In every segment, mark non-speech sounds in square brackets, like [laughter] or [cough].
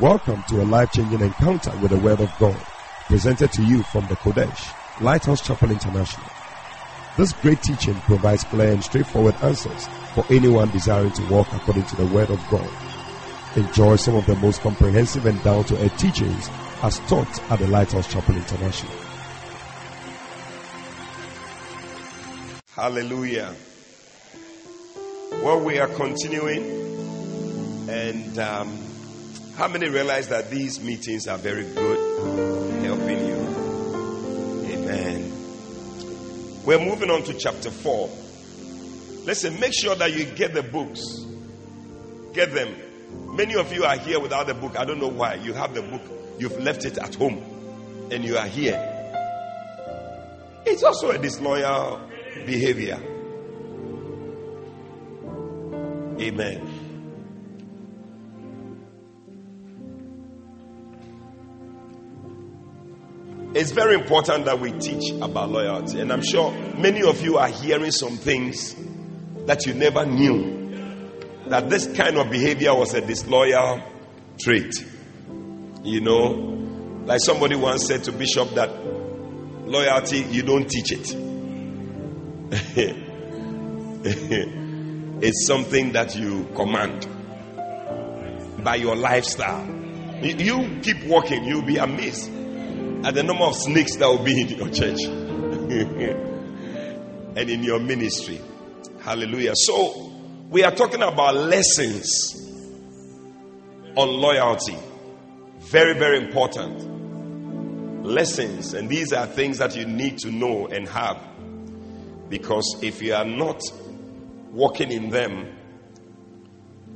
Welcome to a life-changing encounter with the Word of God, presented to you from the Qodesh, Lighthouse Chapel International. This great teaching provides clear and straightforward answers for anyone desiring to walk according to the Word of God. Enjoy some of the most comprehensive and down-to-earth teachings as taught at the Lighthouse Chapel International. Hallelujah. Well, we are continuing, and um, how many realize that these meetings are very good, helping you? Amen. We're moving on to chapter 4. Listen, make sure that you get the books. Get them. Many of you are here without the book. I don't know why. You have the book, you've left it at home, and you are here. It's also a disloyal behavior. Amen. It's very important that we teach about loyalty. And I'm sure many of you are hearing some things that you never knew. That this kind of behavior was a disloyal trait. You know, like somebody once said to Bishop that loyalty, you don't teach it. [laughs] it's something that you command by your lifestyle. You keep walking, you'll be amazed at the number of snakes that will be in your church [laughs] and in your ministry. Hallelujah. So, we are talking about lessons on loyalty. Very, very important. Lessons, and these are things that you need to know and have. Because if you are not walking in them,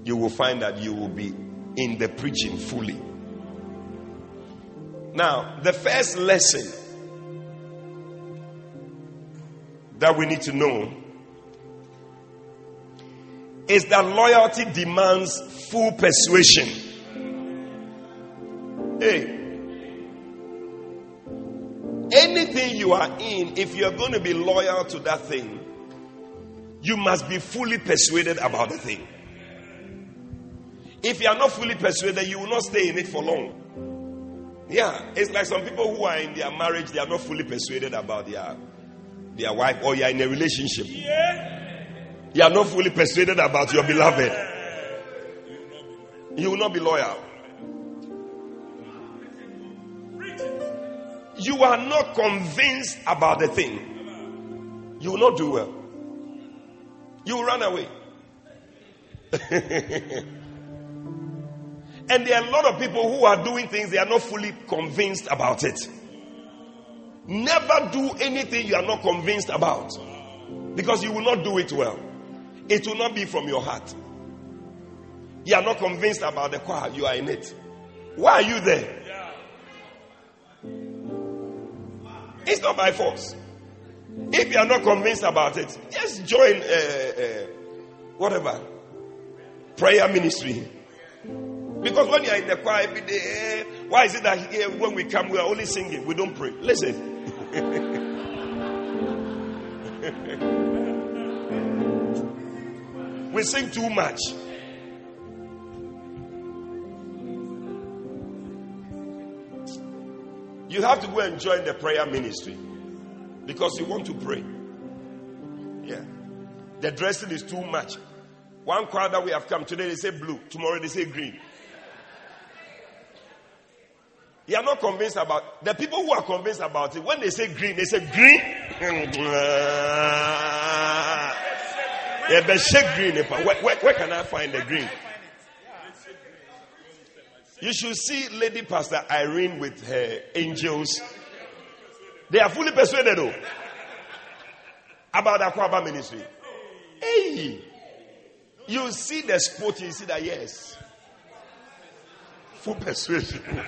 you will find that you will be in the preaching fully. Now, the first lesson that we need to know is that loyalty demands full persuasion. Hey, anything you are in, if you're going to be loyal to that thing, you must be fully persuaded about the thing. If you are not fully persuaded, you will not stay in it for long. Yeah, it's like some people who are in their marriage, they are not fully persuaded about their their wife, or you are in a relationship. You are not fully persuaded about your beloved. You will not be loyal. You are not convinced about the thing. You will not do well. You will run away. [laughs] And there are a lot of people who are doing things they are not fully convinced about it. Never do anything you are not convinced about because you will not do it well. It will not be from your heart. You are not convinced about the choir, you are in it. Why are you there? It's not by force. If you are not convinced about it, just join uh, uh, whatever prayer ministry because when you are in the choir every day, why is it that here, when we come, we are only singing? We don't pray. Listen. [laughs] we sing too much. You have to go and join the prayer ministry because you want to pray. Yeah. The dressing is too much. One choir that we have come today, they say blue. Tomorrow, they say green. You are not convinced about the people who are convinced about it. When they say green, they say green. yeah, but shake green. Where, where, where can I find the green? You should see Lady Pastor Irene with her angels. They are fully persuaded though about Aquaba ministry. Hey, you see the sport, you see that yes, full persuasion. [laughs]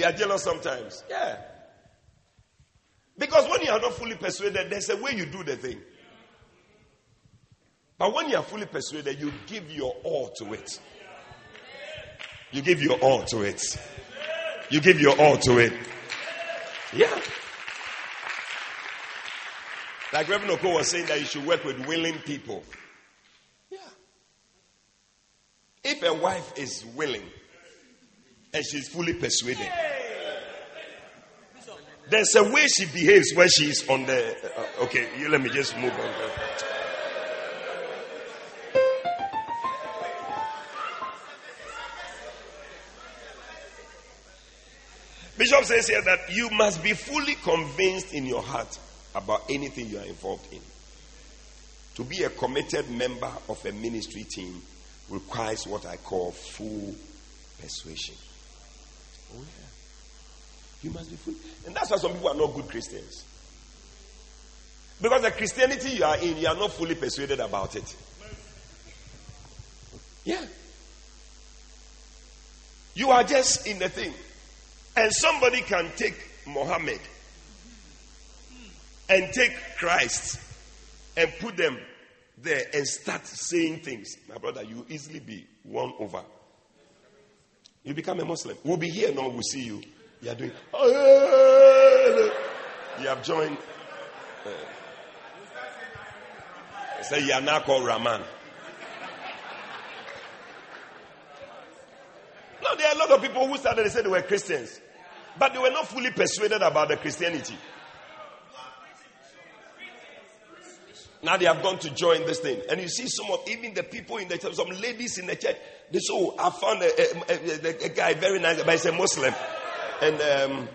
You are jealous sometimes. Yeah. Because when you are not fully persuaded, there's a way you do the thing. But when you are fully persuaded, you give your all to it. You give your all to it. You give your all to it. Yeah. Like Reverend Oko was saying that you should work with willing people. Yeah. if a wife is willing and she's fully persuaded, there's a way she behaves when she's on the. Uh, okay, you let me just move on. Bishop says here that you must be fully convinced in your heart about anything you are involved in. To be a committed member of a ministry team requires what I call full persuasion. Oh, yeah. You must be full. And that's why some people are not good Christians. Because the Christianity you are in, you are not fully persuaded about it. Yeah. You are just in the thing. And somebody can take Muhammad and take Christ and put them there and start saying things. My brother, you easily be won over. You become a Muslim. We'll be here now, we'll see you. You are doing. You have joined. Uh, say you are now called Rahman. No, there are a lot of people who started, they said they were Christians, but they were not fully persuaded about the Christianity. Now they have gone to join this thing. And you see some of even the people in the church, some ladies in the church, they say, Oh, I found a, a, a, a guy very nice, but he's a Muslim. And um,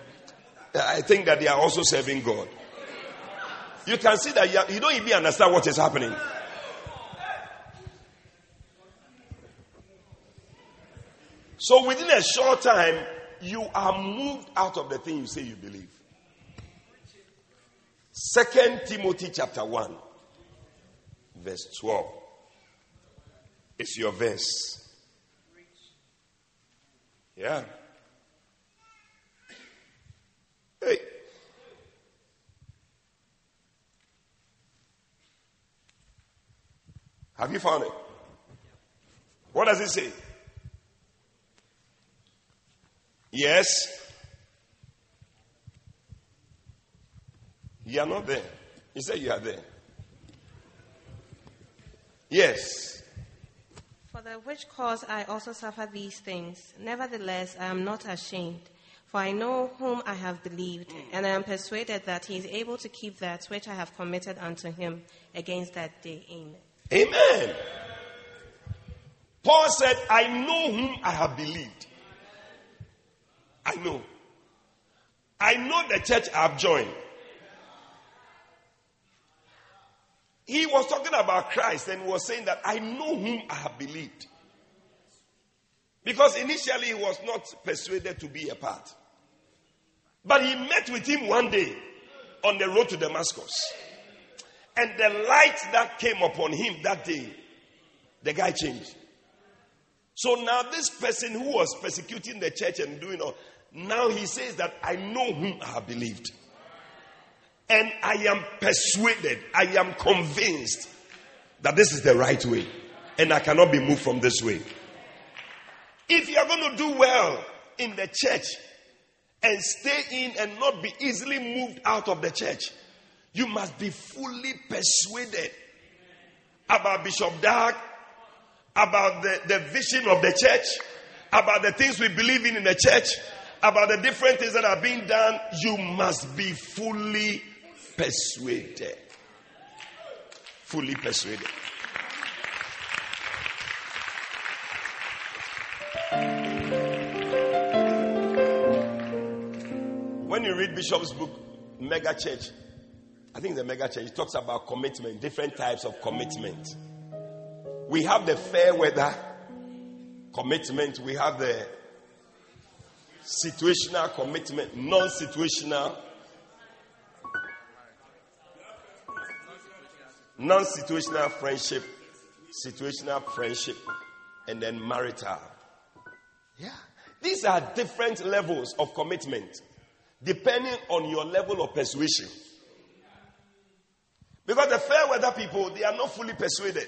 I think that they are also serving God. You can see that you, you don't even understand what is happening. So within a short time, you are moved out of the thing you say you believe. Second Timothy chapter 1 verse 12. It's your verse. Yeah. Hey. Have you found it? What does it say? Yes. You are not there. He said you are there. Yes. For the which cause I also suffer these things. Nevertheless, I am not ashamed. For I know whom I have believed, and I am persuaded that he is able to keep that which I have committed unto him against that day. Amen. Amen. Paul said, I know whom I have believed. I know. I know the church I've joined. He was talking about Christ and was saying that I know whom I have believed. Because initially he was not persuaded to be a part. But he met with him one day on the road to Damascus. And the light that came upon him that day, the guy changed. So now this person who was persecuting the church and doing all, now he says that I know whom I have believed. And I am persuaded, I am convinced that this is the right way. And I cannot be moved from this way. If you are going to do well in the church and stay in and not be easily moved out of the church, you must be fully persuaded about Bishop Dag, about the, the vision of the church, about the things we believe in in the church, about the different things that are being done. You must be fully persuaded. Fully persuaded. When you read Bishop's book, Mega Church, I think the Mega Church, it talks about commitment, different types of commitment. We have the fair weather commitment, we have the situational commitment, non situational non situational friendship, situational friendship, and then marital. Yeah. These are different levels of commitment depending on your level of persuasion. Because the fair weather people, they are not fully persuaded.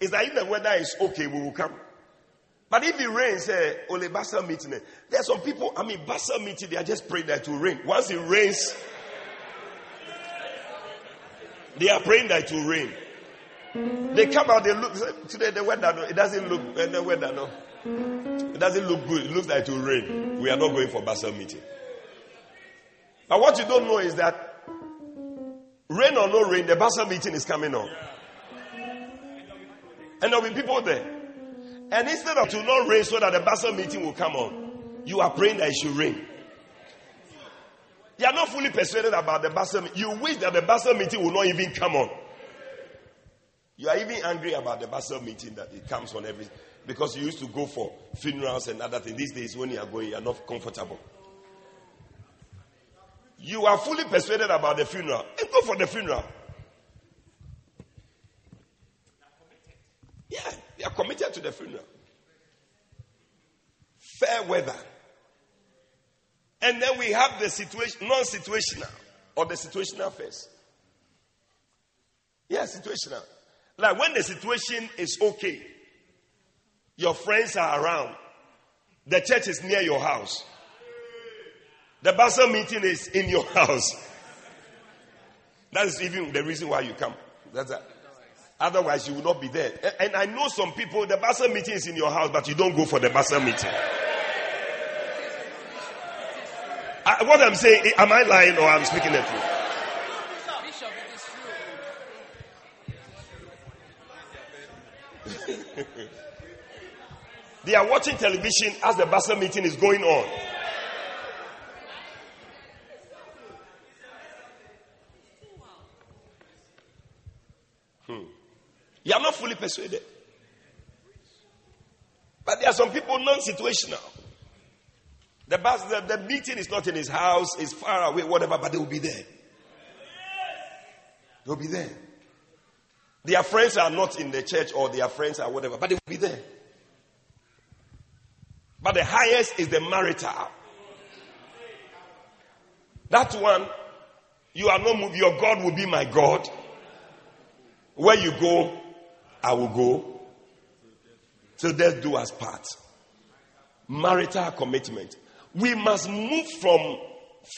It's that if the weather is okay, we will come. But if it rains, uh, only Bacenta meeting, there are some people, I mean, Bacenta meeting, they are just praying that it will rain. Once it rains, they are praying that it will rain. They come out, they look, today the weather, no, it doesn't look, uh, the weather, no. It doesn't look good. It looks like it will rain. We are not going for Bacenta meeting. But what you don't know is that rain or no rain, the Bacenta meeting is coming on. And there'll be people there. And instead of to not rain so that the Bacenta meeting will come on, you are praying that it should rain. You are not fully persuaded about the Bacenta You wish that the Bacenta meeting will not even come on. You are even angry about the Bacenta meeting that it comes on every because you used to go for funerals and other things. These days, when you are going, you are not comfortable. You are fully persuaded about the funeral. And go for the funeral. Yeah, you are committed to the funeral. Fair weather. And then we have the situation, non situational, or the situational phase. Yeah, situational. Like when the situation is okay, your friends are around, the church is near your house, the Bacenta meeting is in your [laughs] house. That is even the reason why you come. That's that. Otherwise, you will not be there. And I know some people, the Bacenta meeting is in your house, but you don't go for the Bacenta meeting. I, what I'm saying, am I lying or I'm speaking the truth? [laughs] they are watching television as the Bacenta meeting is going on. Hmm. You are not fully persuaded. But there are some people non situational. The, bus, the, the meeting is not in his house, it's far away, whatever, but they will be there. They'll be there. Their friends are not in the church or their friends are whatever, but they will be there. But the highest is the marital. That one, you are not moved. Your God will be my God. Where you go, I will go. So let's do us part. Marital commitment we must move from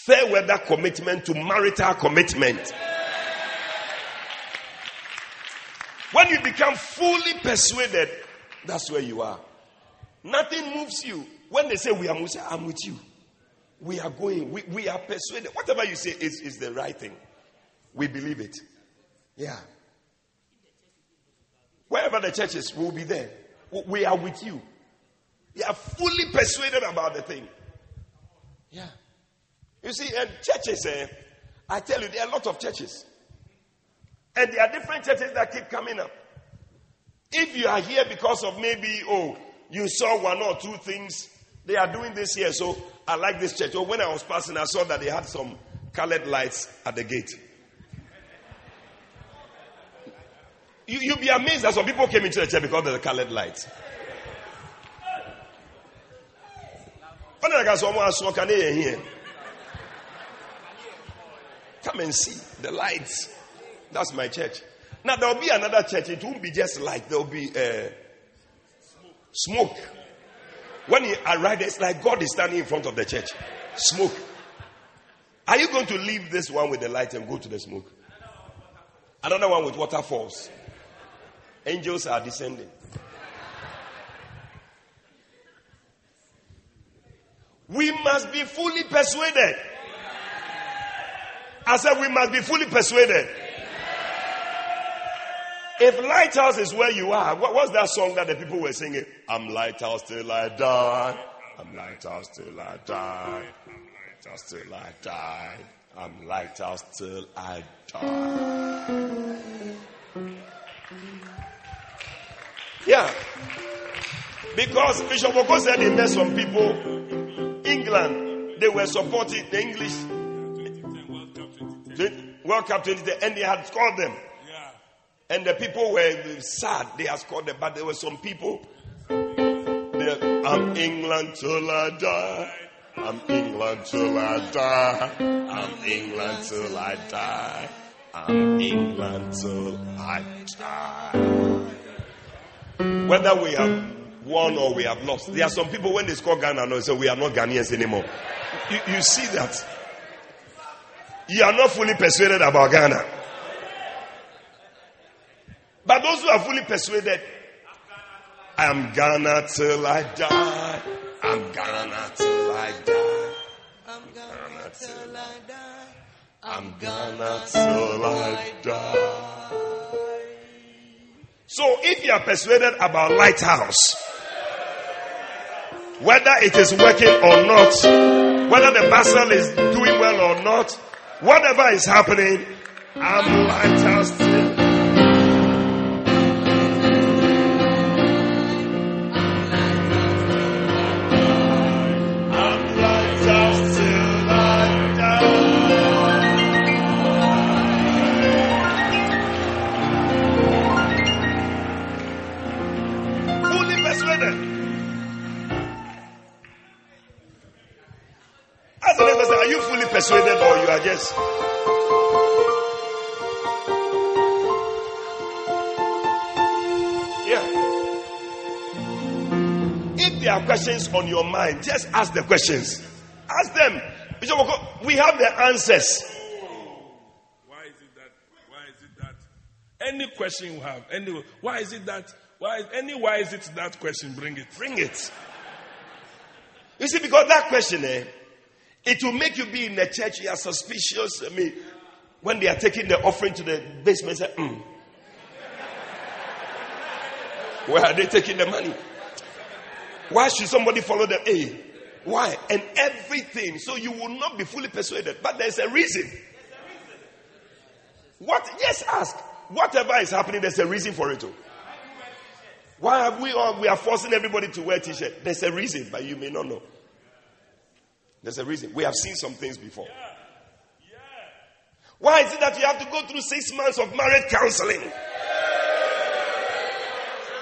fair weather commitment to marital commitment. When you become fully persuaded, that's where you are. Nothing moves you. When they say we are Musa, I'm with you. We are going. We, we are persuaded. Whatever you say is, is the right thing. We believe it. Yeah. Wherever the church is, we'll be there. We are with you. We are fully persuaded about the thing. Yeah. You see, and churches, eh, I tell you, there are a lot of churches. And there are different churches that keep coming up. If you are here because of maybe, oh, you saw one or two things, they are doing this here, so I like this church. Or oh, when I was passing, I saw that they had some colored lights at the gate. You, you'll be amazed that some people came into the church because of the colored lights. Come and see the lights. That's my church. Now there will be another church. It won't be just light. There will be uh, smoke. When you arrive, it's like God is standing in front of the church. Smoke. Are you going to leave this one with the light and go to the smoke? Another one with waterfalls. Angels are descending. We must be fully persuaded. I said we must be fully persuaded. If lighthouse is where you are, what was that song that the people were singing? I'm lighthouse till I die. I'm lighthouse till I die. I'm lighthouse till I die. I'm lighthouse till I die. Yeah. Because Bishop Oko said he met some people England, they were supporting the English World Cup 2010, and they had scored them. And the people were sad. They had scored them, but there were some people. I'm England till I die. I'm England till I die. I'm England till I die. I'm England till I die. Whether we have won or we have lost. There are some people when they score Ghana, they say we are not Ghanaians anymore. You, you see that? You are not fully persuaded about Ghana. But those who are fully persuaded, I'm Ghana till I die. I'm Ghana till I die. I'm Ghana till I die. I'm Ghana till I die. So if you are persuaded about lighthouse, whether it is working or not, whether the vessel is doing well or not, whatever is happening, I'm lighthouse are you fully persuaded or you are just Yeah. If there are questions on your mind, just ask the questions. Ask them. We have the answers. Why is it that? Why is it that? Any question you have, any why is it that? Why is any why is it that question? Bring it. Bring it. You see, because that question, eh, it will make you be in the church. You are suspicious. I mean, when they are taking the offering to the basement, say, mm. where are they taking the money? Why should somebody follow them? Hey, why? And everything. So you will not be fully persuaded. But there's a reason. What? Yes, ask. Whatever is happening, there's a reason for it. Too. Why have we all, we are forcing everybody to wear t-shirt? There's a reason, but you may not know. There's a reason. We have seen some things before. Why is it that you have to go through six months of marriage counseling?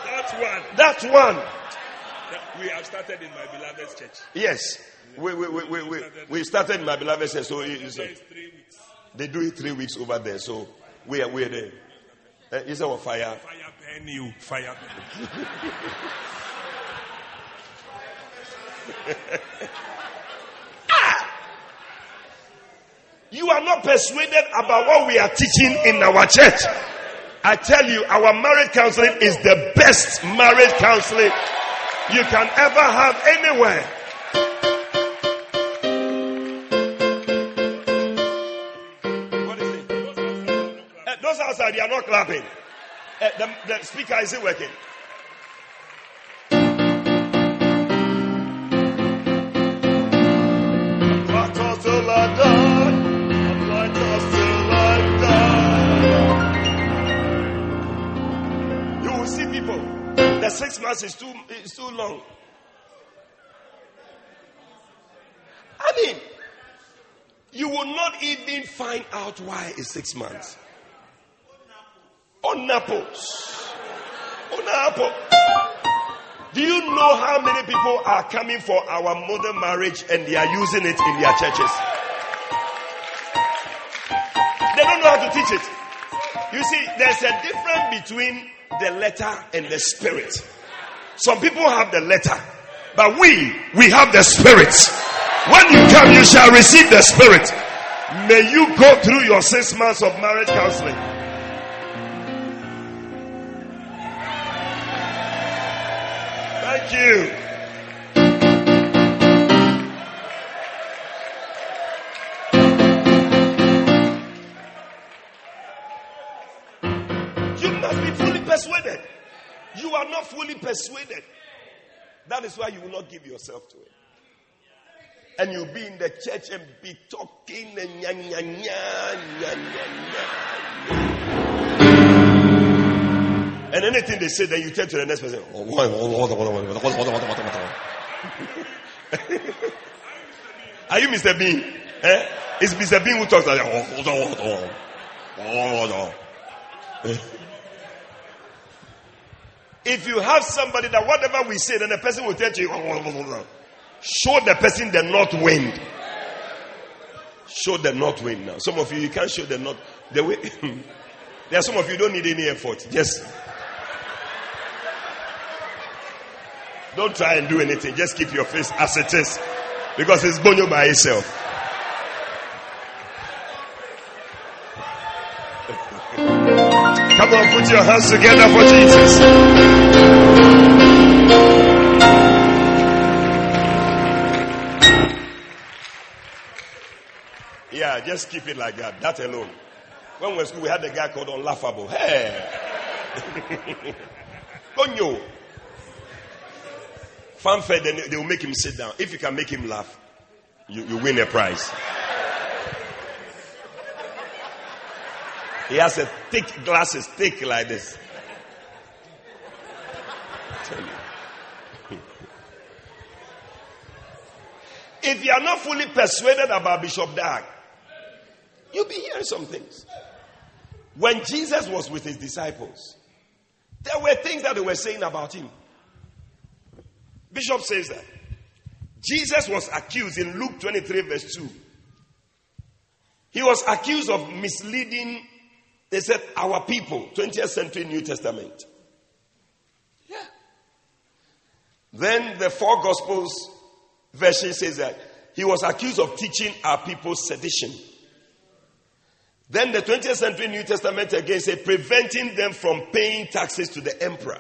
That's one. That's one. We have started in my beloved's church. Yes. We, we, we, we, we, we started in my beloved church, so it- it's, It's three weeks. they do it three weeks over there. So we are, we are there. Uh, is our fire? Fire burn you. Fire burn. You [laughs] are not persuaded about what we are teaching in our church. I tell you, our marriage counseling is the best marriage counseling you can ever have anywhere. Uh, those outside, they are not clapping. Uh, the, the speaker is it working? The six months is too is too long. I mean, you will not even find out why it's six months. On apples. On apple. Do you know how many people are coming for our modern marriage and they are using it in their churches? They don't know how to teach it. You see, there's a difference between the letter and the spirit. Some people have the letter, but we, we have the spirit. When you come, you shall receive the spirit. May you go through your six months of marriage counseling. Thank you. persuaded. You are not fully persuaded. That is why you will not give yourself to it. And you'll be in the church and be talking and nya, nya, nya, nya, nya, nya. And anything they say, then you turn to the next person. Are you Mr. Bean? Eh? It's Mr. Bean who talks like that. Oh, oh, oh, if you have somebody that whatever we say, then the person will tell you, show the person the north wind. Show the north wind now. Some of you, you can't show the north. The way, [laughs] there are some of you don't need any effort. Just don't try and do anything. Just keep your face as it is, because it's bonyo by itself. Come on, put your hands together for Jesus. Yeah, just keep it like that. That alone. When we were school, we had a guy called Unlaughable. Hey! [laughs] Konyo! Fanfare, then they will make him sit down. If you can make him laugh, you, you win a prize. He has a thick glasses, thick like this. if you are not fully persuaded about Bishop Dag, you'll be hearing some things. When Jesus was with his disciples, there were things that they were saying about him. Bishop says that. Jesus was accused in Luke 23, verse 2. He was accused of misleading they said, Our people, 20th century New Testament. Yeah. Then the four Gospels version says that he was accused of teaching our people sedition. Then the 20th century New Testament again said, preventing them from paying taxes to the emperor.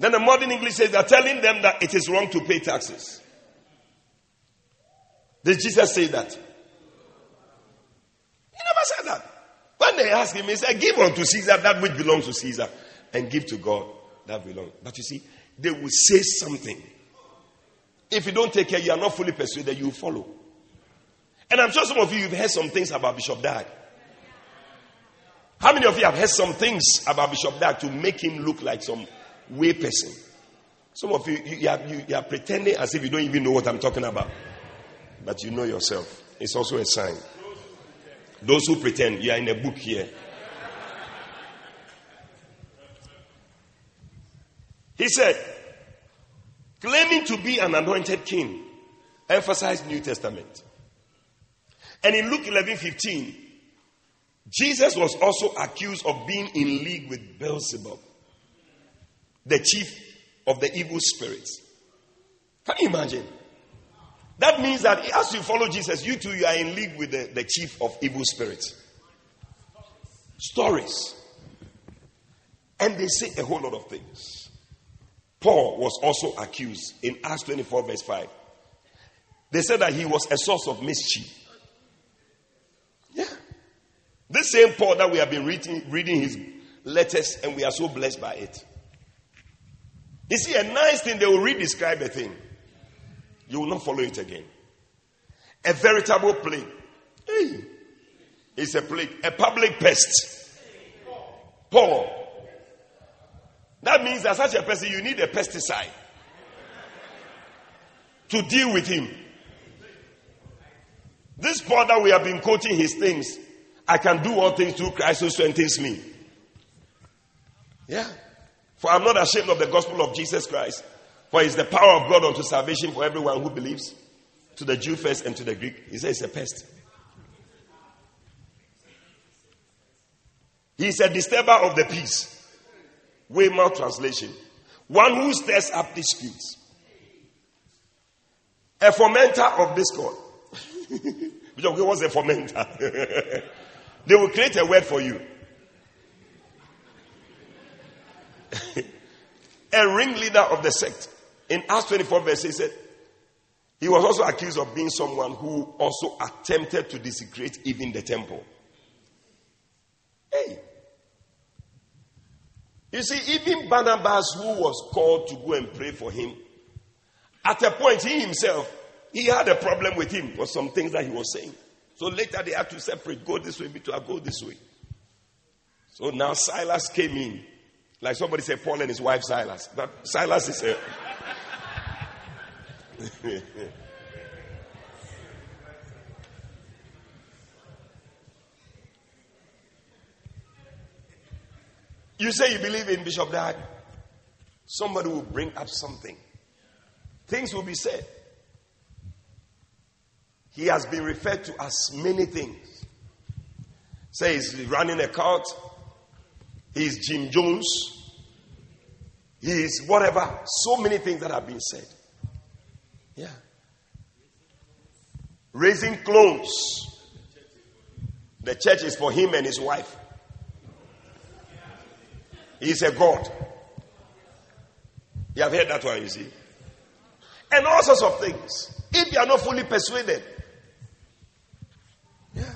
Then the modern English says they're telling them that it is wrong to pay taxes. Did Jesus say that? Never said that. When they asked him, he said, Give unto Caesar that which belongs to Caesar, and give to God that belongs. But you see, they will say something. If you don't take care, you are not fully persuaded, you follow. And I'm sure some of you have heard some things about Bishop Dag. How many of you have heard some things about Bishop Dag to make him look like some way person? Some of you, you, you, are, you, you are pretending as if you don't even know what I'm talking about. But you know yourself. It's also a sign. Those who pretend, you are in a book here. He said, claiming to be an anointed king, emphasized New Testament. And in Luke 11 15, Jesus was also accused of being in league with Beelzebub, the chief of the evil spirits. Can you imagine? That means that as you follow Jesus, you too you are in league with the, the chief of evil spirits. Stories. And they say a whole lot of things. Paul was also accused in Acts 24, verse 5. They said that he was a source of mischief. Yeah. This same Paul that we have been reading, reading his letters and we are so blessed by it. You see, a nice thing, they will re describe a thing you will not follow it again. A veritable plague. Hey, it's a plague, a public pest. Paul. That means that such a person, you need a pesticide to deal with him. This Paul that we have been quoting his things, I can do all things through Christ who strengthens me. Yeah. For I'm not ashamed of the gospel of Jesus Christ. For it's the power of God unto salvation for everyone who believes, to the Jew first and to the Greek. He says it's a pest. He's a disturber of the peace. Weymouth translation. One who stirs up disputes. A fomenter of discord. [laughs] What's a fomenter? [laughs] they will create a word for you. [laughs] a ringleader of the sect. In Acts 24, verse 6, said, he was also accused of being someone who also attempted to desecrate even the temple. Hey. You see, even Barnabas, who was called to go and pray for him, at a point, he himself, he had a problem with him for some things that he was saying. So later they had to separate, go this way, me to go this way. So now Silas came in. Like somebody said, Paul and his wife Silas. But Silas is a [laughs] you say you believe in Bishop Dag. Somebody will bring up something. Things will be said. He has been referred to as many things. Say he's running a cult. He's Jim Jones. He's whatever. So many things that have been said. Yeah. Raising clones. The church is for him and his wife. He's a God. You have heard that one, you see? And all sorts of things. If you are not fully persuaded, yeah.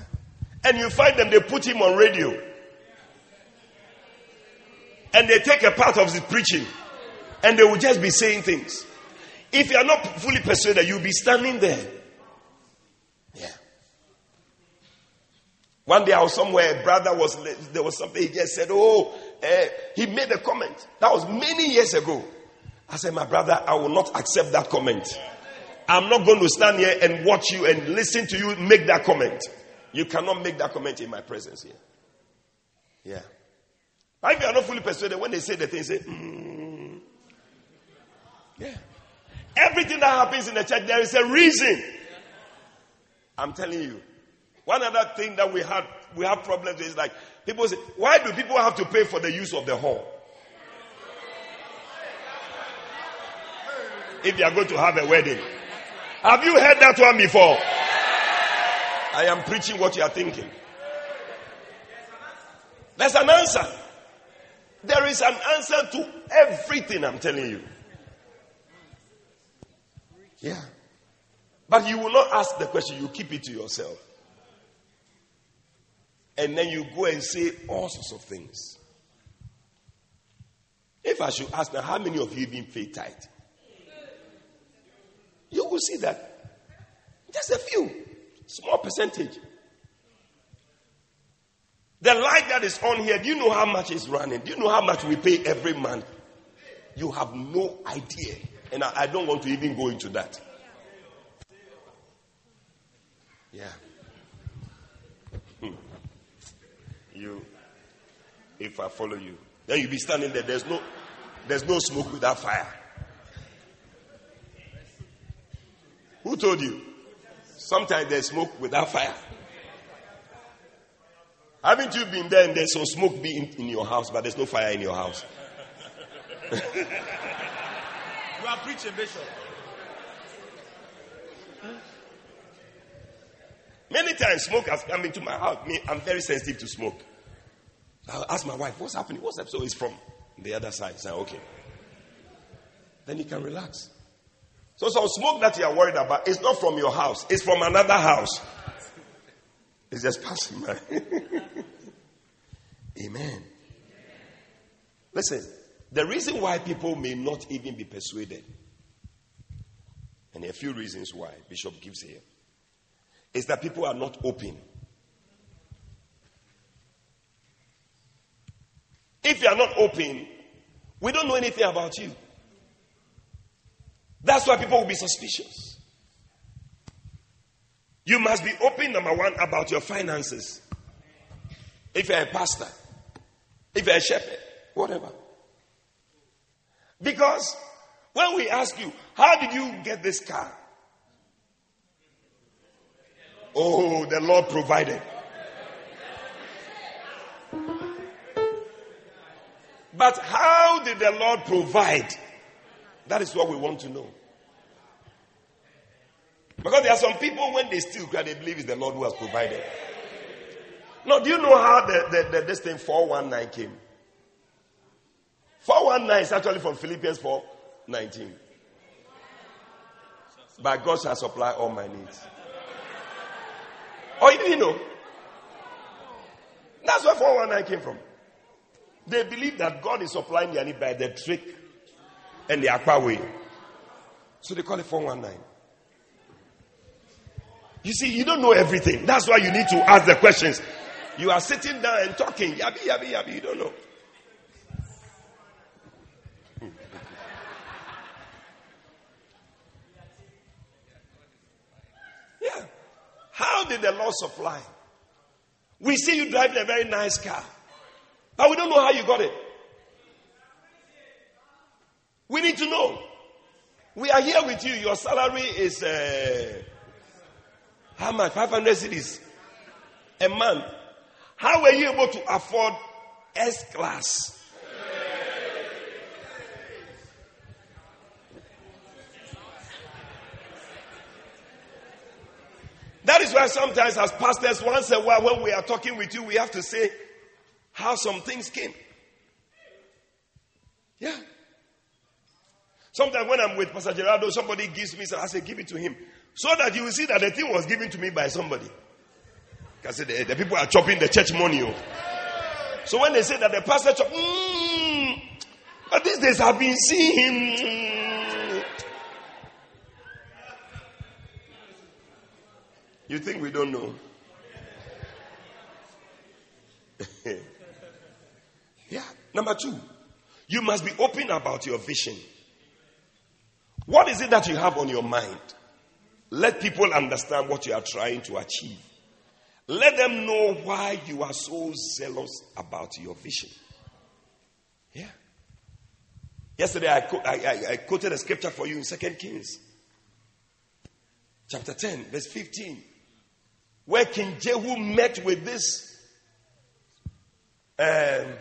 and you find them, they put him on radio. And they take a part of his preaching. And they will just be saying things. If you are not fully persuaded, you'll be standing there. Yeah. One day I was somewhere, a brother was, there was something, he just said, Oh, uh, he made a comment. That was many years ago. I said, My brother, I will not accept that comment. I'm not going to stand here and watch you and listen to you make that comment. You cannot make that comment in my presence here. Yeah. If you are not fully persuaded, when they say the thing, say, mm. Yeah. Everything that happens in the church, there is a reason. I'm telling you. One other thing that we have we have problems is like people say, why do people have to pay for the use of the hall? If they are going to have a wedding. Have you heard that one before? I am preaching what you are thinking. There's an answer. There is an answer to everything I'm telling you. Yeah. But you will not ask the question, you keep it to yourself. And then you go and say all sorts of things. If I should ask now, how many of you even paid tithe? You will see that just a few, small percentage. The light that is on here, do you know how much is running? Do you know how much we pay every month? You have no idea. And I, I don't want to even go into that. Yeah. Hmm. You, if I follow you, then you'll be standing there. There's no, there's no smoke without fire. Who told you? Sometimes there's smoke without fire. Haven't you been there and there's some smoke be in, in your house, but there's no fire in your house? [laughs] you are preaching, Bishop. Many times smoke has come into my house. Me, I'm very sensitive to smoke. I'll ask my wife, what's happening? What's up? So it's from the other side. So, okay. Then you can relax. So some smoke that you are worried about is not from your house. It's from another house. It's just passing by. [laughs] Amen. Listen, the reason why people may not even be persuaded, and a few reasons why Bishop gives here, is that people are not open. If you are not open, we don't know anything about you. That's why people will be suspicious. You must be open, number one, about your finances. If you're a pastor, if you're a shepherd, whatever. Because when we ask you, how did you get this car? Oh, the Lord provided. But how did the Lord provide? That is what we want to know. Because there are some people, when they steal, they believe it's the Lord who has provided. Now, do you know how the, the, the, this thing 419 came? 419 is actually from Philippians 4:19. But God shall supply all my needs. Oh, you didn't know? That's where 419 came from. They believe that God is supplying their need by the trick and the aqua way. So they call it 419. You see, you don't know everything. That's why you need to ask the questions. You are sitting down and talking. Yabby, yabby, yabby. You don't know. Yeah. How did the Lord supply? We see you driving a very nice car, but we don't know how you got it. We need to know. We are here with you. Your salary is uh, how much? 500 cedis a month. How were you able to afford S class? That is why sometimes, as pastors, once a while, when we are talking with you, we have to say how some things came. Yeah. Sometimes when I'm with Pastor Gerardo, somebody gives me, so I say, give it to him. So that you will see that the thing was given to me by somebody. Because the, the people are chopping the church money. Oh. So when they say that the pastor chop, mm, but these days I've been seeing him. Mm. You think we don't know? [laughs] yeah. Number two, you must be open about your vision. What is it that you have on your mind? Let people understand what you are trying to achieve. Let them know why you are so zealous about your vision. Yeah. Yesterday I, co- I, I, I quoted a scripture for you in Second Kings, chapter 10, verse 15, where King Jehu met with this um,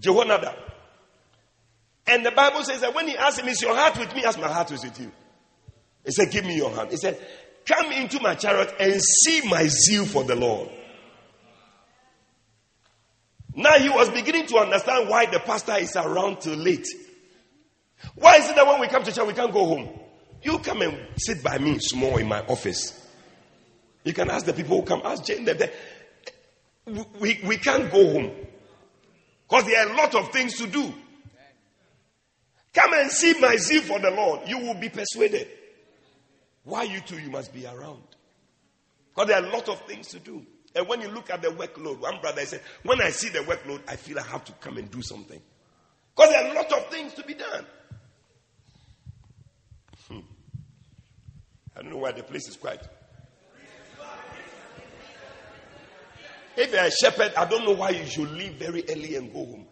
Jehonadab. And the Bible says that when he asked him, Is your heart with me? As my heart was with you. He said, Give me your hand. He said, Come into my chariot and see my zeal for the Lord. Now he was beginning to understand why the pastor is around till late. Why is it that when we come to church, we can't go home? You come and sit by me small in my office. You can ask the people who come, ask Jane. That we, we can't go home. Because there are a lot of things to do. Come and see my zeal for the Lord. You will be persuaded. Why you two, you must be around. Because there are a lot of things to do. And when you look at the workload, one brother said, when I see the workload, I feel I have to come and do something. Because there are a lot of things to be done. Hmm. I don't know why the place is quiet. If you're a shepherd, I don't know why you should leave very early and go home.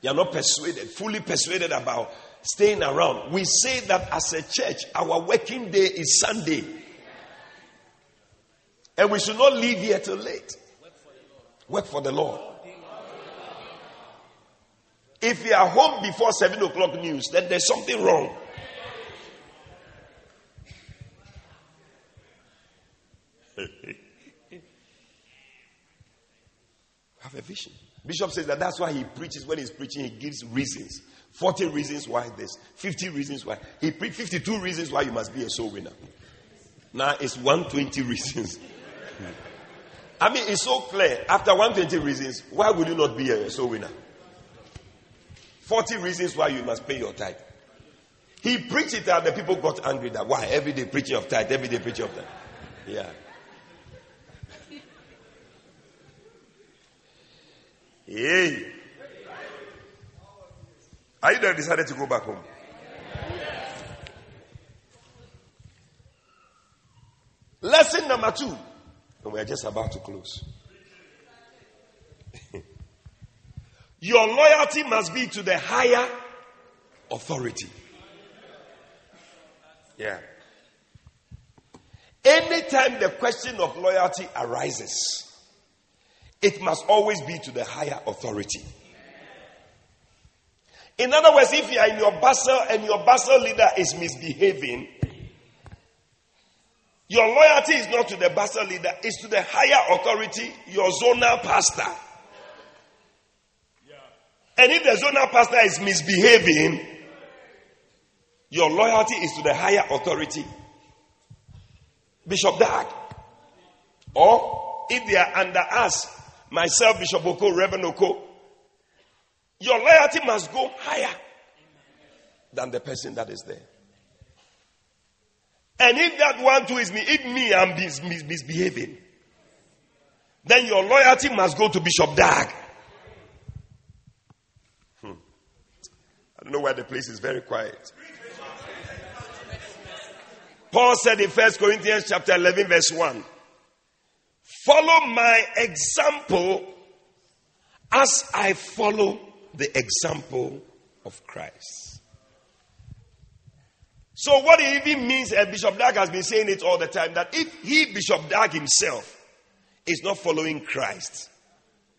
You are not persuaded, fully persuaded about staying around. We say that as a church, our working day is Sunday. And we should not leave here till late. Work for the Lord. If you are home before 7 o'clock news, then there's something wrong. [laughs] Have a vision. Bishop says that that's why he preaches. When he's preaching, he gives reasons. 40 reasons why this, 50 reasons why. He preached 52 reasons why you must be a soul winner. Now it's 120 reasons. I mean, it's so clear. After 120 reasons, why would you not be a soul winner? 40 reasons why you must pay your tithe. He preached it and the people got angry that why? Every day preaching of tithe, every day preaching of tithe. Yeah. Hey. Are you there decided to go back home? Lesson number two. And we are just about to close. [laughs] Your loyalty must be to the higher authority. Yeah. Anytime the question of loyalty arises, it must always be to the higher authority. In other words, if you are in your Bacenta and your Bacenta leader is misbehaving, your loyalty is not to the Bacenta leader, it's to the higher authority, your zonal pastor. And if the zonal pastor is misbehaving, your loyalty is to the higher authority, Bishop Dag. Or if they are under us, myself, Bishop Oko, Reverend Oko, your loyalty must go higher than the person that is there. And if that one too is me, if me I'm mis- mis- misbehaving, then your loyalty must go to Bishop Dag. Hmm. I don't know why the place is very quiet. Paul said in 1 Corinthians chapter 11 verse 1, follow my example as I follow the example of Christ. So, what it even means, and Bishop Dag has been saying it all the time, that if he, Bishop Dag himself, is not following Christ,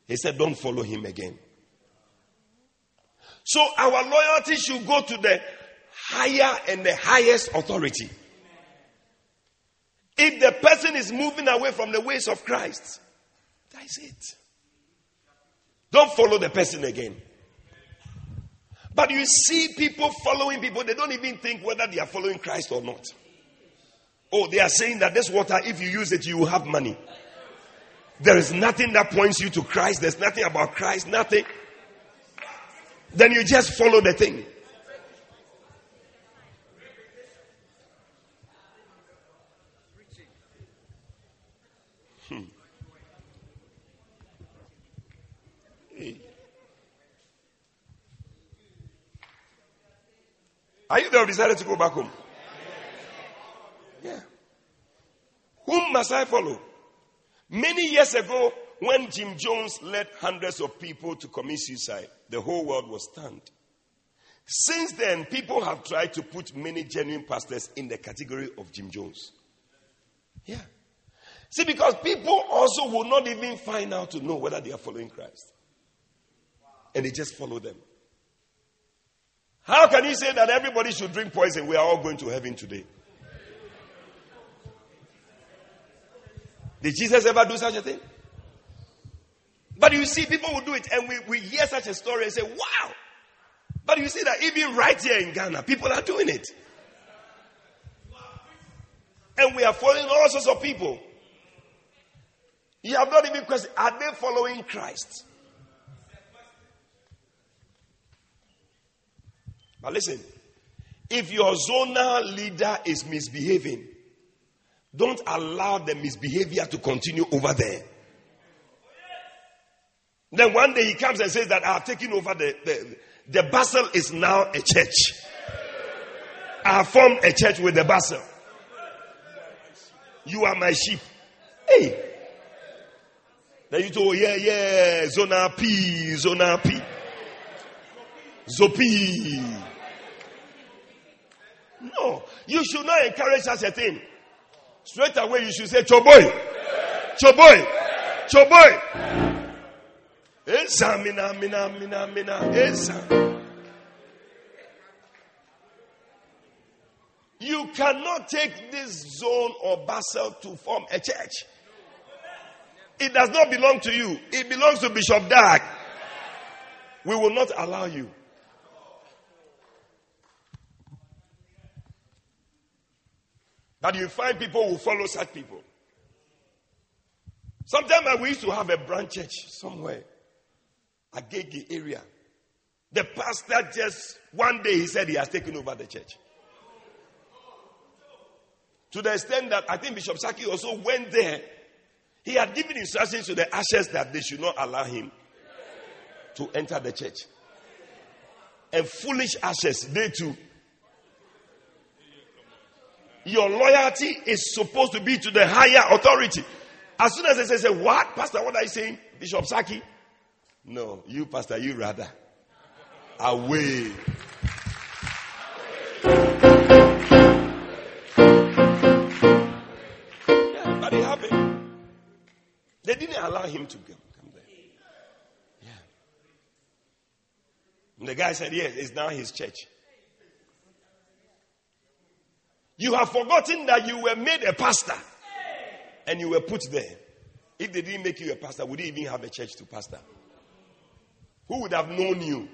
he said, don't follow him again. So, our loyalty should go to the higher and the highest authority. If the person is moving away from the ways of Christ, that's it. Don't follow the person again. But you see people following people, they don't even think whether they are following Christ or not. Oh, they are saying that this water, if you use it, you will have money. There is nothing that points you to Christ. There's nothing about Christ, nothing. Then you just follow the thing. Are you there? Decided to go back home. Yeah. Whom must I follow? Many years ago, when Jim Jones led hundreds of people to commit suicide, the whole world was stunned. Since then, people have tried to put many genuine pastors in the category of Jim Jones. Yeah. See, because people also will not even find out to know whether they are following Christ. And they just follow them. How can you say that everybody should drink poison? We are all going to heaven today. Did Jesus ever do such a thing? But you see, people will do it, and we, we hear such a story and say, wow. But you see that even right here in Ghana, people are doing it. And we are following all sorts of people. You have not even questioned, are they following Christ? But listen, if your zonal leader is misbehaving, don't allow the misbehavior to continue over there. Then one day he comes and says that I have taken over the, the, the Bacenta is now a church. I have formed a church with the Bacenta. You are my sheep. Hey. Then you told, yeah, yeah, Zona P, Zona P. Zopi. No, you should not encourage such a thing. Straight away, you should say, Choboy. Choboy. Choboy. Esa, mina, mina, mina, mina. Esa. You cannot take this zone or Bacenta to form a church. It does not belong to you. It belongs to Bishop Dag. We will not allow you. That you find people who follow such people. Sometimes uh, we used to have a branch church somewhere, a Agege area. The pastor just one day he said he has taken over the church. To the extent that I think Bishop Saki also went there. He had given instructions to the ushers that they should not allow him to enter the church. And foolish ushers, they too, your loyalty is supposed to be to the higher authority. As soon as they say, say what? Pastor, what are you saying? Bishop Saki? No, you, Pastor, you rather. Away. Yeah, but it happened. They didn't allow him to come, come there. Yeah. And the guy said, yes, it's now his church. You have forgotten that you were made a pastor and you were put there. If they didn't make you a pastor, would you even have a church to pastor? Who would have known you?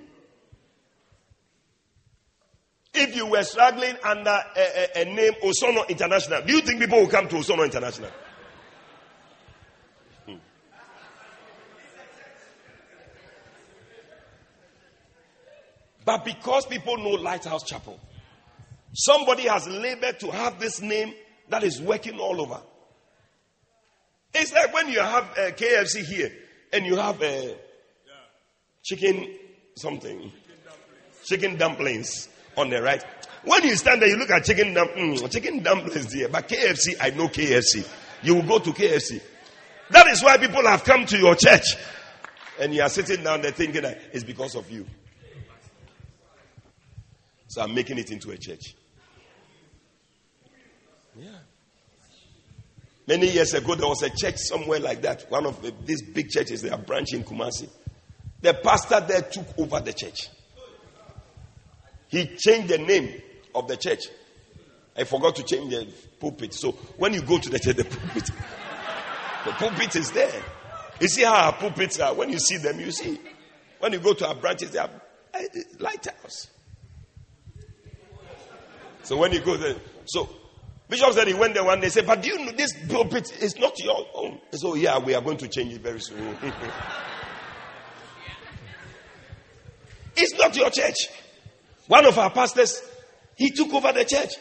If you were struggling under a, a, a name Osono International, do you think people will come to Osono International? Hmm. But because people know Lighthouse Chapel, Somebody has labored to have this name that is working all over. It's like when you have a KFC here and you have a chicken something, chicken dumplings on the right. When you stand there, you look at chicken, dum- mm, chicken dumplings there. But KFC, I know KFC. You will go to KFC. That is why people have come to your church. And you are sitting down there thinking that it's because of you. So I'm making it into a church. Yeah. Many years ago, there was a church somewhere like that. One of the, these big churches, they are branch in Kumasi. The pastor there took over the church. He changed the name of the church. I forgot to change the pulpit. So when you go to the church, the pulpit, the pulpit is there. You see how our pulpits are. When you see them, you see. When you go to our branches, they are eh, lighthouse. So when you go there, so Bishop said he went there one day. Said, "But do you know this pulpit is not your own?" So oh, yeah, we are going to change it very soon. [laughs] it's not your church. One of our pastors, he took over the church.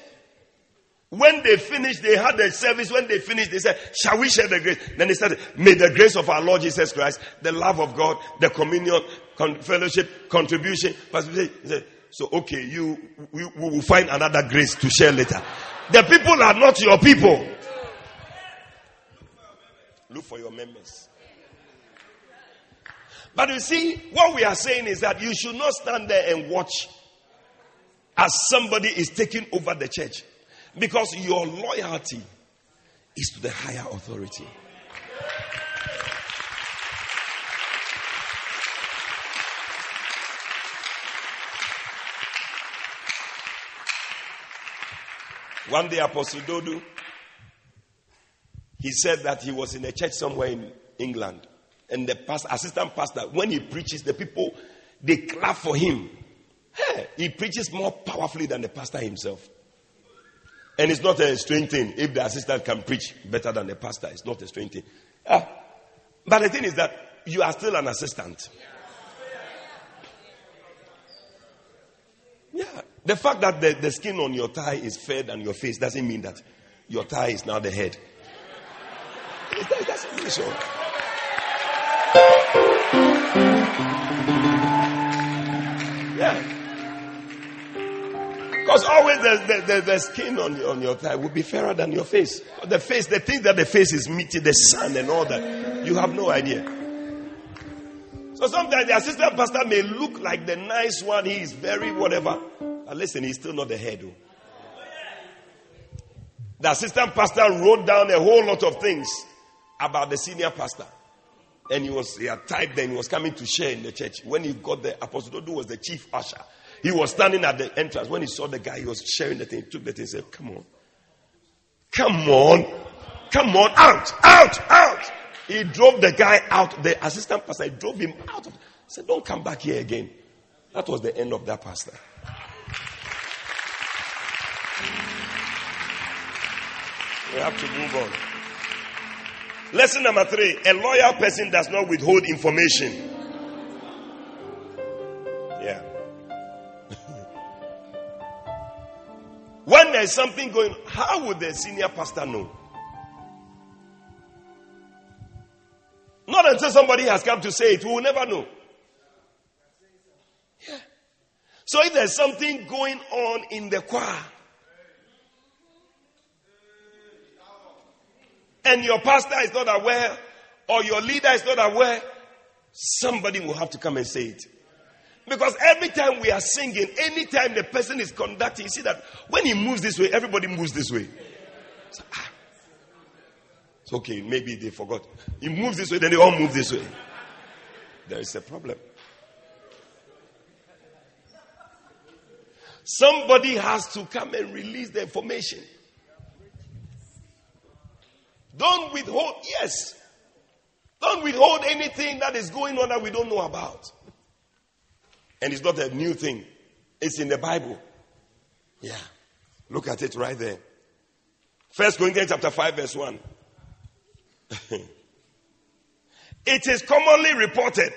When they finished, they had the service. When they finished, they said, Shall we share the grace? Then they said, May the grace of our Lord Jesus Christ, the love of God, the communion, con- fellowship, contribution. Said, So, okay, you, we, we will find another grace to share later. The people are not your people. Look for your members. But you see, what we are saying is that you should not stand there and watch as somebody is taking over the church. Because your loyalty is to the higher authority. One day, Apostle Dodo, he said that he was in a church somewhere in England, and the pastor, assistant pastor, when he preaches, the people they clap for him. Hey, he preaches more powerfully than the pastor himself. And it's not a strange thing if the assistant can preach better than the pastor. It's not a strange thing. Ah, but the thing is that you are still an assistant. Yeah. The fact that the, the skin on your thigh is fair than your face doesn't mean that your thigh is now the head. It, it doesn't mean so. Yeah. Because always the, the, the, the, skin on, your, on your thigh will be fairer than your face. The face, the thing that the face is meeting, the sun and all that, you have no idea. So sometimes the assistant pastor may look like the nice one, he is very whatever. But listen, he's still not the head. Though. The assistant pastor wrote down a whole lot of things about the senior pastor. And he was he had typed then he was coming to share in the church. When he got there, Apostle Dodo was the chief usher. He was standing at the entrance. When he saw the guy, he was sharing the thing. He took the thing and said, Come on. Come on. Come on. Out. Out. Out. He drove the guy out. The assistant pastor drove him out. He said, Don't come back here again. That was the end of that pastor. We have to move on. Lesson number three a loyal person does not withhold information. Yeah. [laughs] when there's something going, how would the senior pastor know? Not until somebody has come to say it, we will never know. Yeah. So if there's something going on in the choir, and your pastor is not aware, or your leader is not aware, somebody will have to come and say it. Because every time we are singing, anytime the person is conducting, you see that when he moves this way, everybody moves this way. So, ah, it's okay, maybe they forgot. He moves this way, then they all move this way. There is a problem. Somebody has to come and release the information. Don't withhold, yes. Don't withhold anything that is going on that we don't know about. And it's not a new thing, it's in the Bible. Yeah. Look at it right there. First Corinthians chapter 5, verse 1. [laughs] it is commonly reported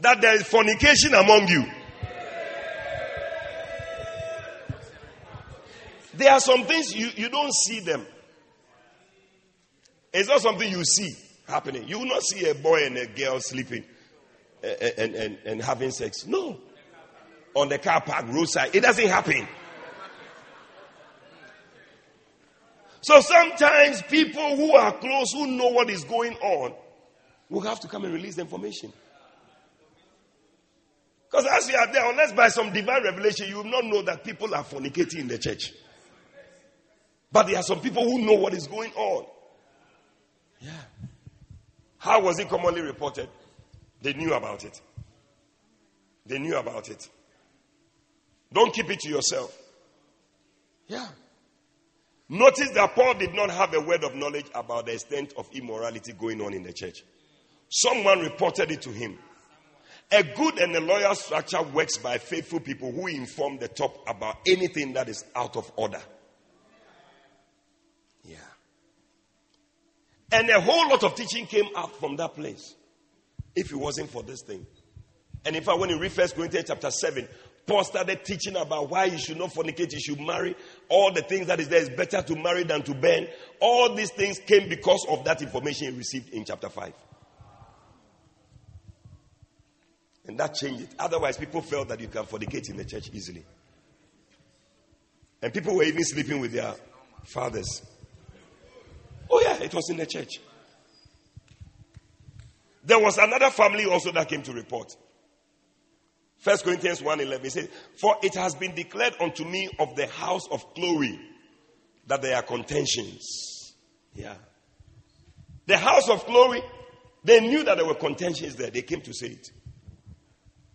that there is fornication among you. There are some things you, you don't see them. It's not something you see happening. You will not see a boy and a girl sleeping eh, eh, and, and, and having sex. No. On the car park, roadside. It doesn't happen. So sometimes people who are close, who know what is going on, will have to come and release the information. Because as you are there, unless by some divine revelation, you will not know that people are fornicating in the church. But there are some people who know what is going on. Yeah. How was it commonly reported? They knew about it. They knew about it. Don't keep it to yourself. Yeah. Notice that Paul did not have a word of knowledge about the extent of immorality going on in the church. Someone reported it to him. A good and a loyal structure works by faithful people who inform the top about anything that is out of order. And a whole lot of teaching came out from that place. If it wasn't for this thing. And in fact, when you read First Corinthians chapter 7, Paul started teaching about why you should not fornicate, you should marry. All the things that is there is better to marry than to burn. All these things came because of that information he received in chapter 5. And that changed it. Otherwise, people felt that you can fornicate in the church easily. And people were even sleeping with their fathers. Oh, yeah, it was in the church. There was another family also that came to report. First Corinthians 1:11 says, For it has been declared unto me of the house of Chloe that there are contentions. Yeah. The house of Chloe, they knew that there were contentions there. They came to say it.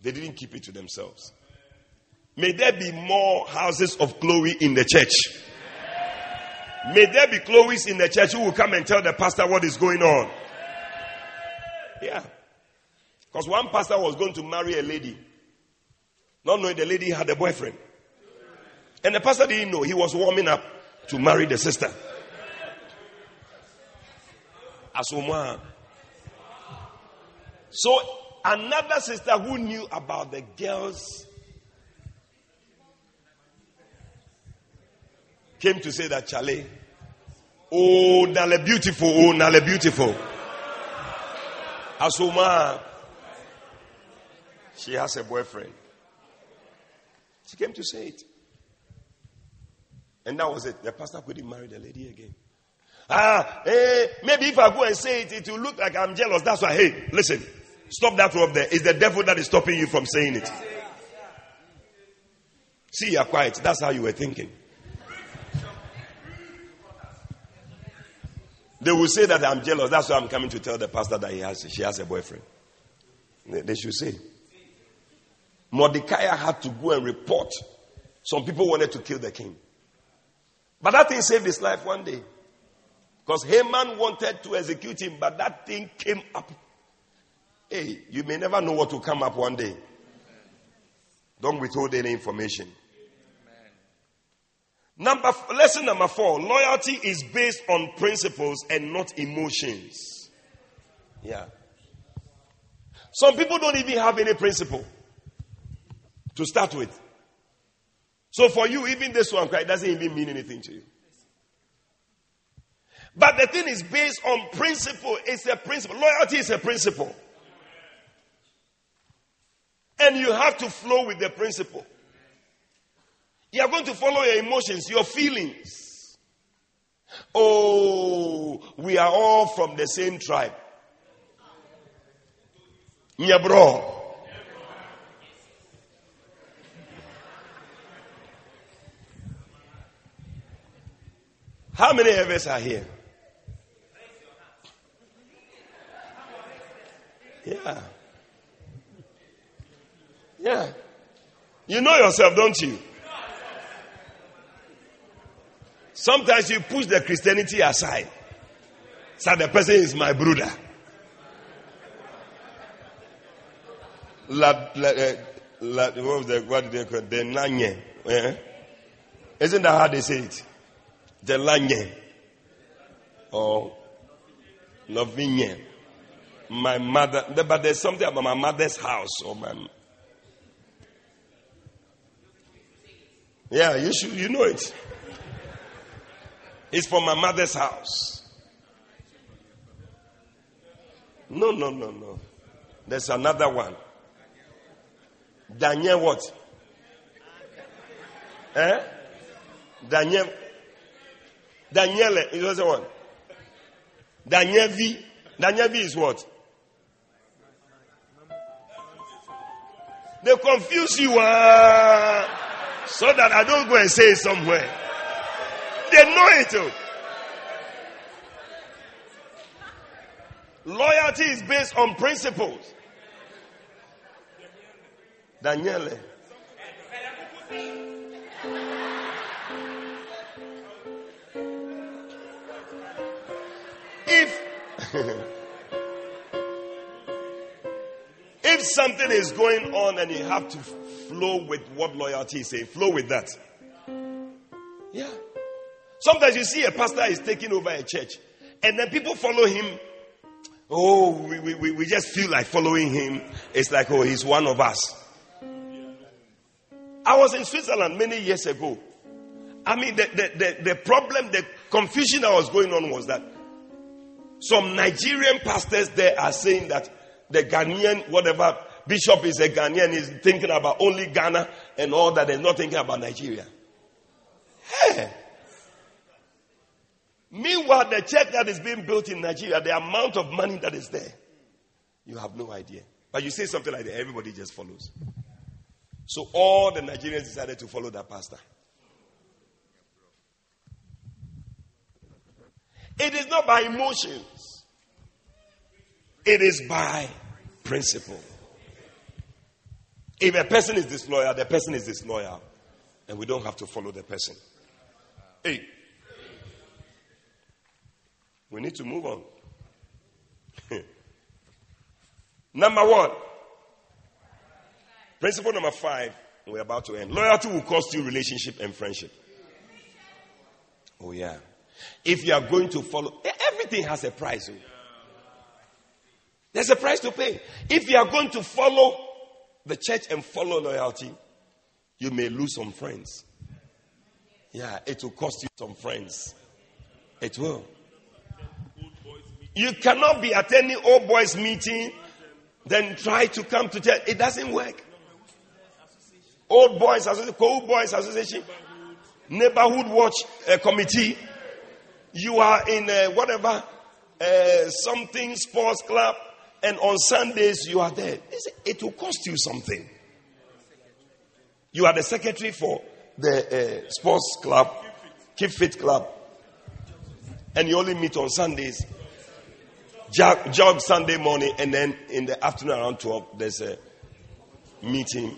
They didn't keep it to themselves. May there be more houses of Chloe in the church. May there be Chloe's in the church who will come and tell the pastor what is going on. Yeah. Because one pastor was going to marry a lady, not knowing the lady had a boyfriend. And the pastor didn't know he was warming up to marry the sister. Asoma. So another sister who knew about the girls came to say that Charlie, oh, Nale beautiful, oh, Nale beautiful. Asuma, she has a boyfriend. She came to say it. And that was it. The pastor couldn't marry the lady again. Ah, eh, maybe if I go and say it, it will look like I'm jealous. That's why, hey, listen, stop that up there. It's the devil that is stopping you from saying it. See, you're quiet. That's how you were thinking. They will say that I'm jealous. That's why I'm coming to tell the pastor that he has, she has a boyfriend. They should say. Mordecai had to go and report. Some people wanted to kill the king. But that thing saved his life one day. Because Haman wanted to execute him, but that thing came up. Hey, you may never know what will come up one day. Don't withhold any information. Number lesson number four: loyalty is based on principles and not emotions. Yeah. Some people don't even have any principle to start with. So for you, even this one, it doesn't even mean anything to you. But the thing is based on principle. It's a principle. Loyalty is a principle. And you have to flow with the principle. You are going to follow your emotions, your feelings. Oh, we are all from the same tribe. Nyabro. How many of us are here? Yeah. Yeah. You know yourself, don't you? Sometimes you push the Christianity aside. So the person is my brother. La, la, uh, la, what the, what they call? The nanye. Eh? Isn't that how they say it? The lanye. Or novinye. My mother, but there's something about my mother's house or my. Yeah, you should, you know it. It's from my mother's house. No, no, no, no. There's another one. Daniel what? Eh? Daniel. Daniel, is was the one. Daniel V. Daniel V is what? They confuse you uh, so that I don't go and say somewhere they know it. Loyalty is based on principles. Daniele. If [laughs] if something is going on and you have to flow with what loyalty is saying, flow with that. Sometimes you see a pastor is taking over a church and then people follow him. Oh, we, we, we just feel like following him. It's like, oh, he's one of us. I was in Switzerland many years ago. I mean, the, the, the, the problem, the confusion that was going on was that some Nigerian pastors there are saying that the Ghanaian, whatever bishop is a Ghanaian, is thinking about only Ghana and all that, and not thinking about Nigeria. Hey. Meanwhile, the church that is being built in Nigeria, the amount of money that is there, you have no idea. But you say something like that, everybody just follows. So all the Nigerians decided to follow that pastor. It is not by emotions, it is by principle. If a person is disloyal, the person is disloyal, and we don't have to follow the person. Hey, we need to move on. [laughs] number one, principle number five, we're about to end. Loyalty will cost you relationship and friendship. Oh, yeah. If you are going to follow, everything has a price. Oh. There's a price to pay. If you are going to follow the church and follow loyalty, you may lose some friends. Yeah, it will cost you some friends. It will. You cannot be attending old boys meeting, then try to come to church. It doesn't work. Old boys association, old boys association, neighborhood watch uh, committee. You are in uh, whatever uh, something sports club, and on Sundays you are there. It will cost you something. You are the secretary for the uh, sports club, Keep Fit Club, and you only meet on Sundays jog, jog Sunday morning, and then in the afternoon around 12, there's a meeting.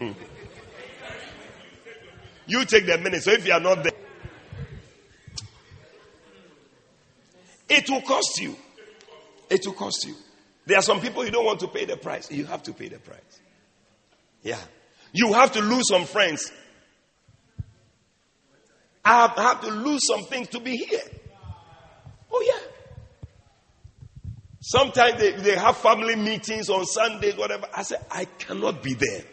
[laughs] you take the minute. So if you are not there, it will cost you. It will cost you. There are some people you don't want to pay the price. You have to pay the price. Yeah. You have to lose some friends. I have to lose some things to be here. Oh, yeah. Sometimes they, they have family meetings on Sundays, whatever. I say, I cannot be there.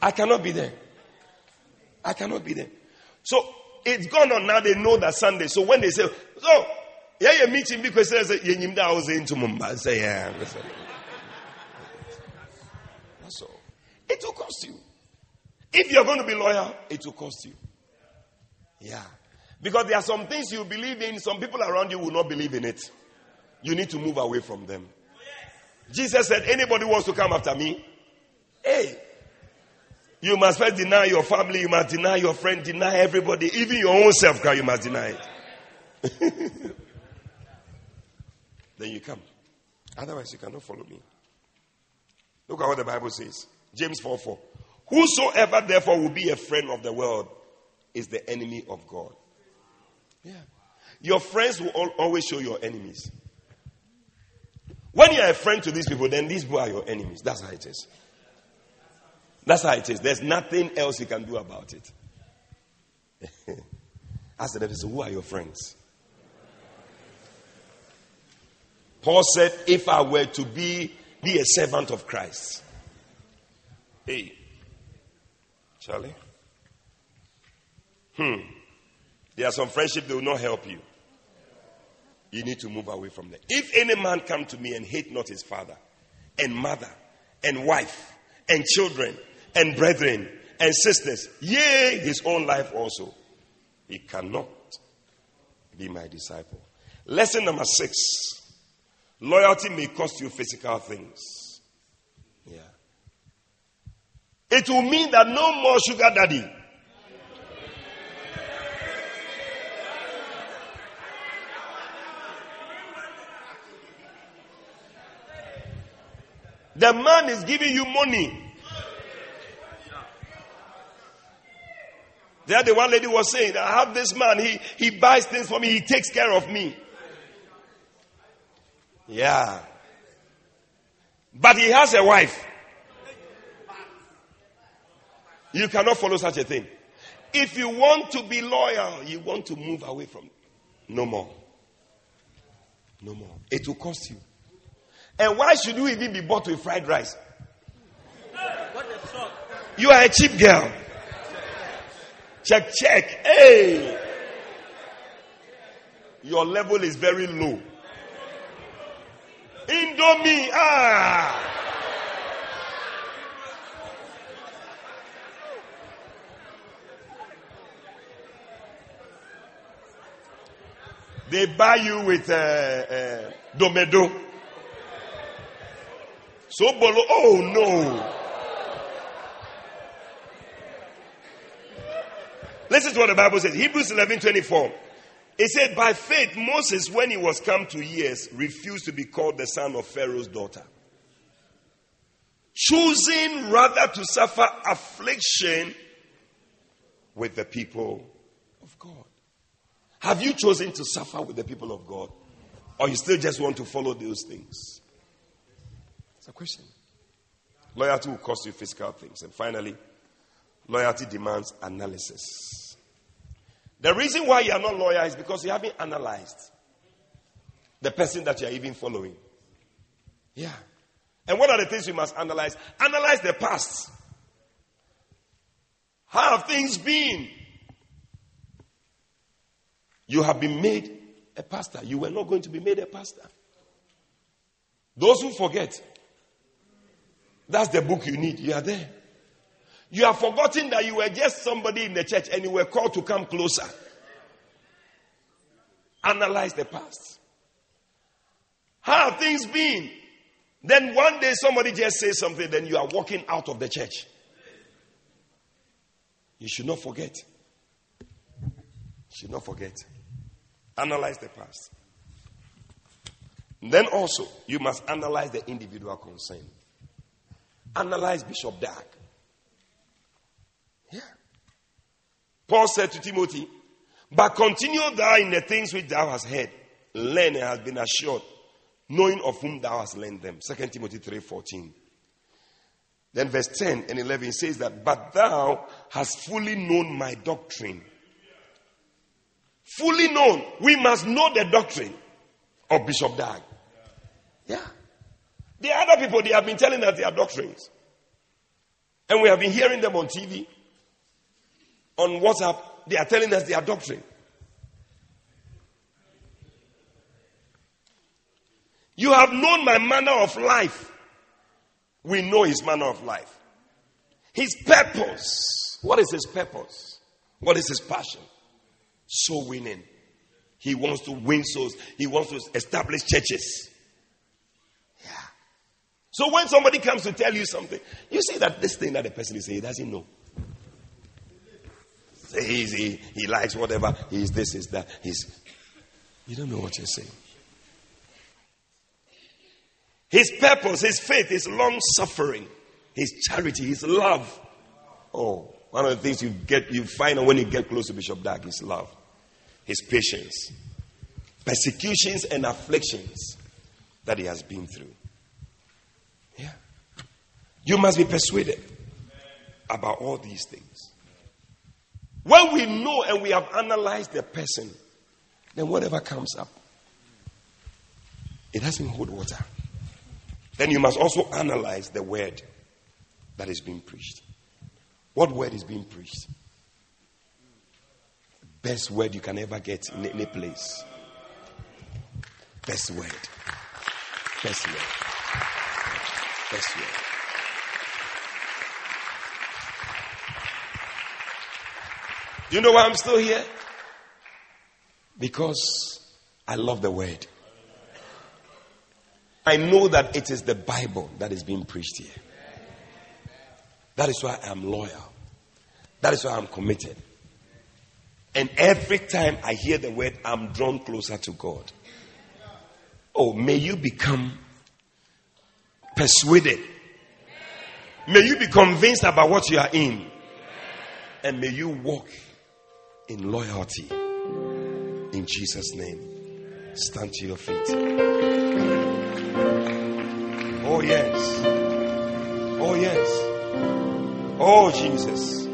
I cannot be there. I cannot be there. So it's gone on now. They know that Sunday. So when they say, so yeah, you're meeting because they say, yeah, I was into Mumbai. Say, yeah. That's all. It will cost you. If you're going to be loyal, it will cost you. Yeah. Because there are some things you believe in, some people around you will not believe in it you need to move away from them. Jesus said, Anybody wants to come after me? Hey, you must first deny your family, you must deny your friend, deny everybody, even your own self, you must deny it. [laughs] then you come. Otherwise, you cannot follow me. Look at what the Bible says James 4 4. Whosoever therefore will be a friend of the world is the enemy of God. Yeah. Your friends will always show your enemies. When you are a friend to these people, then these people are your enemies. That's how it is. That's how it is. There's nothing else you can do about it. [laughs] Ask the so who are your friends? Paul said, if I were to be, be a servant of Christ. Hey, Charlie. Hmm. There are some friendships that will not help you you need to move away from them. If any man come to me and hate not his father and mother and wife and children and brethren and sisters, yea, his own life also, he cannot be my disciple. Lesson number six loyalty may cost you physical things. Yeah. It will mean that no more sugar daddy The man is giving you money. There the other one lady was saying, I have this man, he, he buys things for me, he takes care of me. Yeah. But he has a wife. You cannot follow such a thing. If you want to be loyal, you want to move away from it. No more. No more. It will cost you. And why should you even be bought with fried rice? You are a cheap girl. Check, check. Hey. Your level is very low. Indomie. Ah. They buy you with uh, uh, domedo. So bolo. Oh no. Listen to what the Bible says. Hebrews 11 24. It said, By faith, Moses, when he was come to years, refused to be called the son of Pharaoh's daughter. Choosing rather to suffer affliction with the people of God. Have you chosen to suffer with the people of God? Or you still just want to follow those things? It's a question. Loyalty will cost you physical things. And finally, loyalty demands analysis. The reason why you are not loyal is because you haven't analyzed the person that you are even following. Yeah. And what are the things you must analyze? Analyze the past. How have things been? You have been made a pastor. You were not going to be made a pastor. Those who forget, that's the book you need. You are there. You have forgotten that you were just somebody in the church and you were called to come closer. Analyze the past. How have things been? Then one day somebody just says something, then you are walking out of the church. You should not forget. You should not forget. Analyze the past. Then also, you must analyze the individual concern. Analyze Bishop Dag. Yeah. Paul said to Timothy, But continue thou in the things which thou hast heard, learn and hast been assured, knowing of whom thou hast learned them. 2 Timothy 3:14. Then verse 10 and 11 says that, But thou hast fully known my doctrine. Fully known. We must know the doctrine of Bishop Dag. Yeah. The other people, they have been telling us their doctrines. And we have been hearing them on TV on WhatsApp, they are telling us their doctrine. You have known my manner of life. We know his manner of life. His purpose. What is his purpose? What is his passion? Soul winning. He wants to win souls. He wants to establish churches. So when somebody comes to tell you something, you see that this thing that the person is saying, he doesn't know. He's, he, he likes whatever. He's this, is that. He's. You don't know what you're saying. His purpose, his faith, his long suffering, his charity, his love. Oh, one of the things you get, you find when you get close to Bishop Dag is love, his patience, persecutions and afflictions that he has been through. You must be persuaded about all these things. When we know and we have analyzed the person, then whatever comes up, it doesn't hold water. Then you must also analyze the word that is being preached. What word is being preached? Best word you can ever get in any place. Best word. Best word. Best word. You know why I'm still here? Because I love the word. I know that it is the Bible that is being preached here. That is why I'm loyal. That is why I'm committed. And every time I hear the word, I'm drawn closer to God. Oh, may you become persuaded. May you be convinced about what you are in. And may you walk in loyalty. In Jesus' name, stand to your feet. Oh, yes. Oh, yes. Oh, Jesus.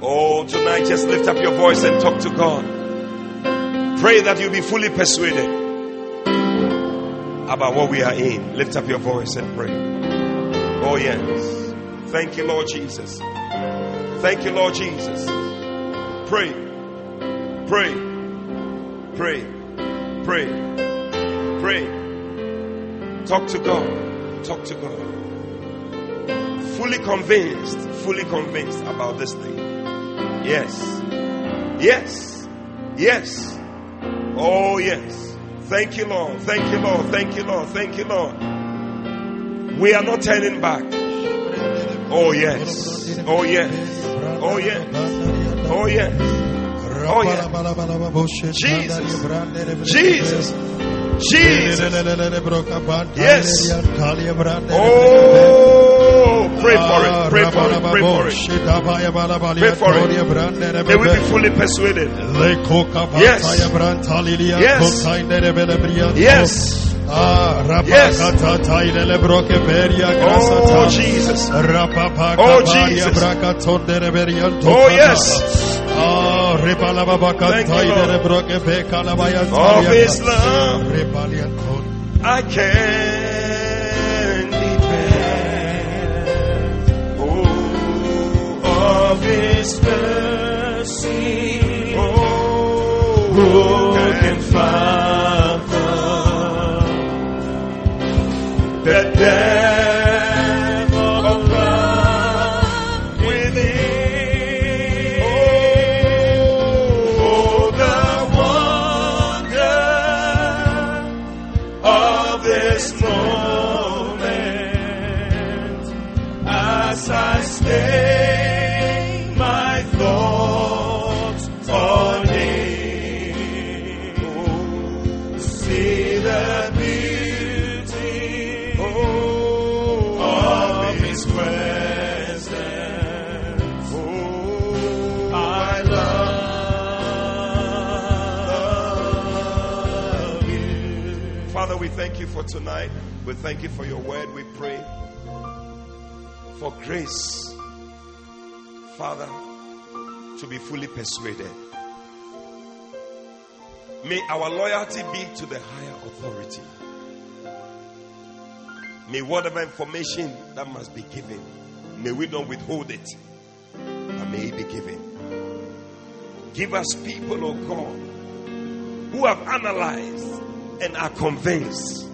Oh, tonight just lift up your voice and talk to God. Pray that you'll be fully persuaded about what we are in. Lift up your voice and pray. Oh, yes. Thank you, Lord Jesus. Thank you, Lord Jesus. Pray. Pray. Pray. Pray. Pray. Talk to God. Talk to God. Fully convinced, fully convinced about this thing. Yes. Yes. Yes. Oh, yes. Thank you, Lord. Thank you, Lord. Thank you, Lord. Thank you, Lord. We are not turning back. Oh, yes. Oh, yes. Oh, yes. Oh, yes. Oh, yes. Jesus. Jesus. Jesus. Yes. Oh, pray for it. Pray for it. Pray for it. Pray for it. May we be fully persuaded. Yes. Yes. Yes. Yes. Oh Jesus. Oh Jesus. Oh yes. Of His love, I can depend. Oh, of His mercy. Oh, who can fathom for tonight. We thank you for your word. We pray for grace, Father, to be fully persuaded. May our loyalty be to the higher authority. May whatever information that must be given, may we not withhold it, but may it be given. Give us people, oh God, who have analyzed and are convinced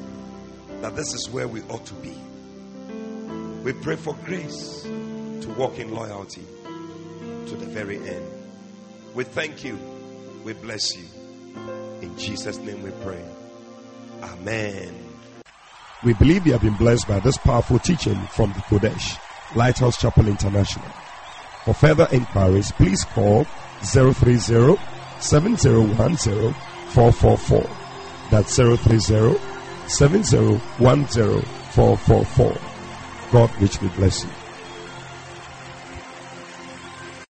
that this is where we ought to be. We pray for grace to walk in loyalty to the very end. We thank you. We bless you. In Jesus' name we pray. Amen. We believe you have been blessed by this powerful teaching from the Qodesh, Lighthouse Chapel International. For further inquiries, please call 030 7010 444. That's 030 7010 444. God richly bless you.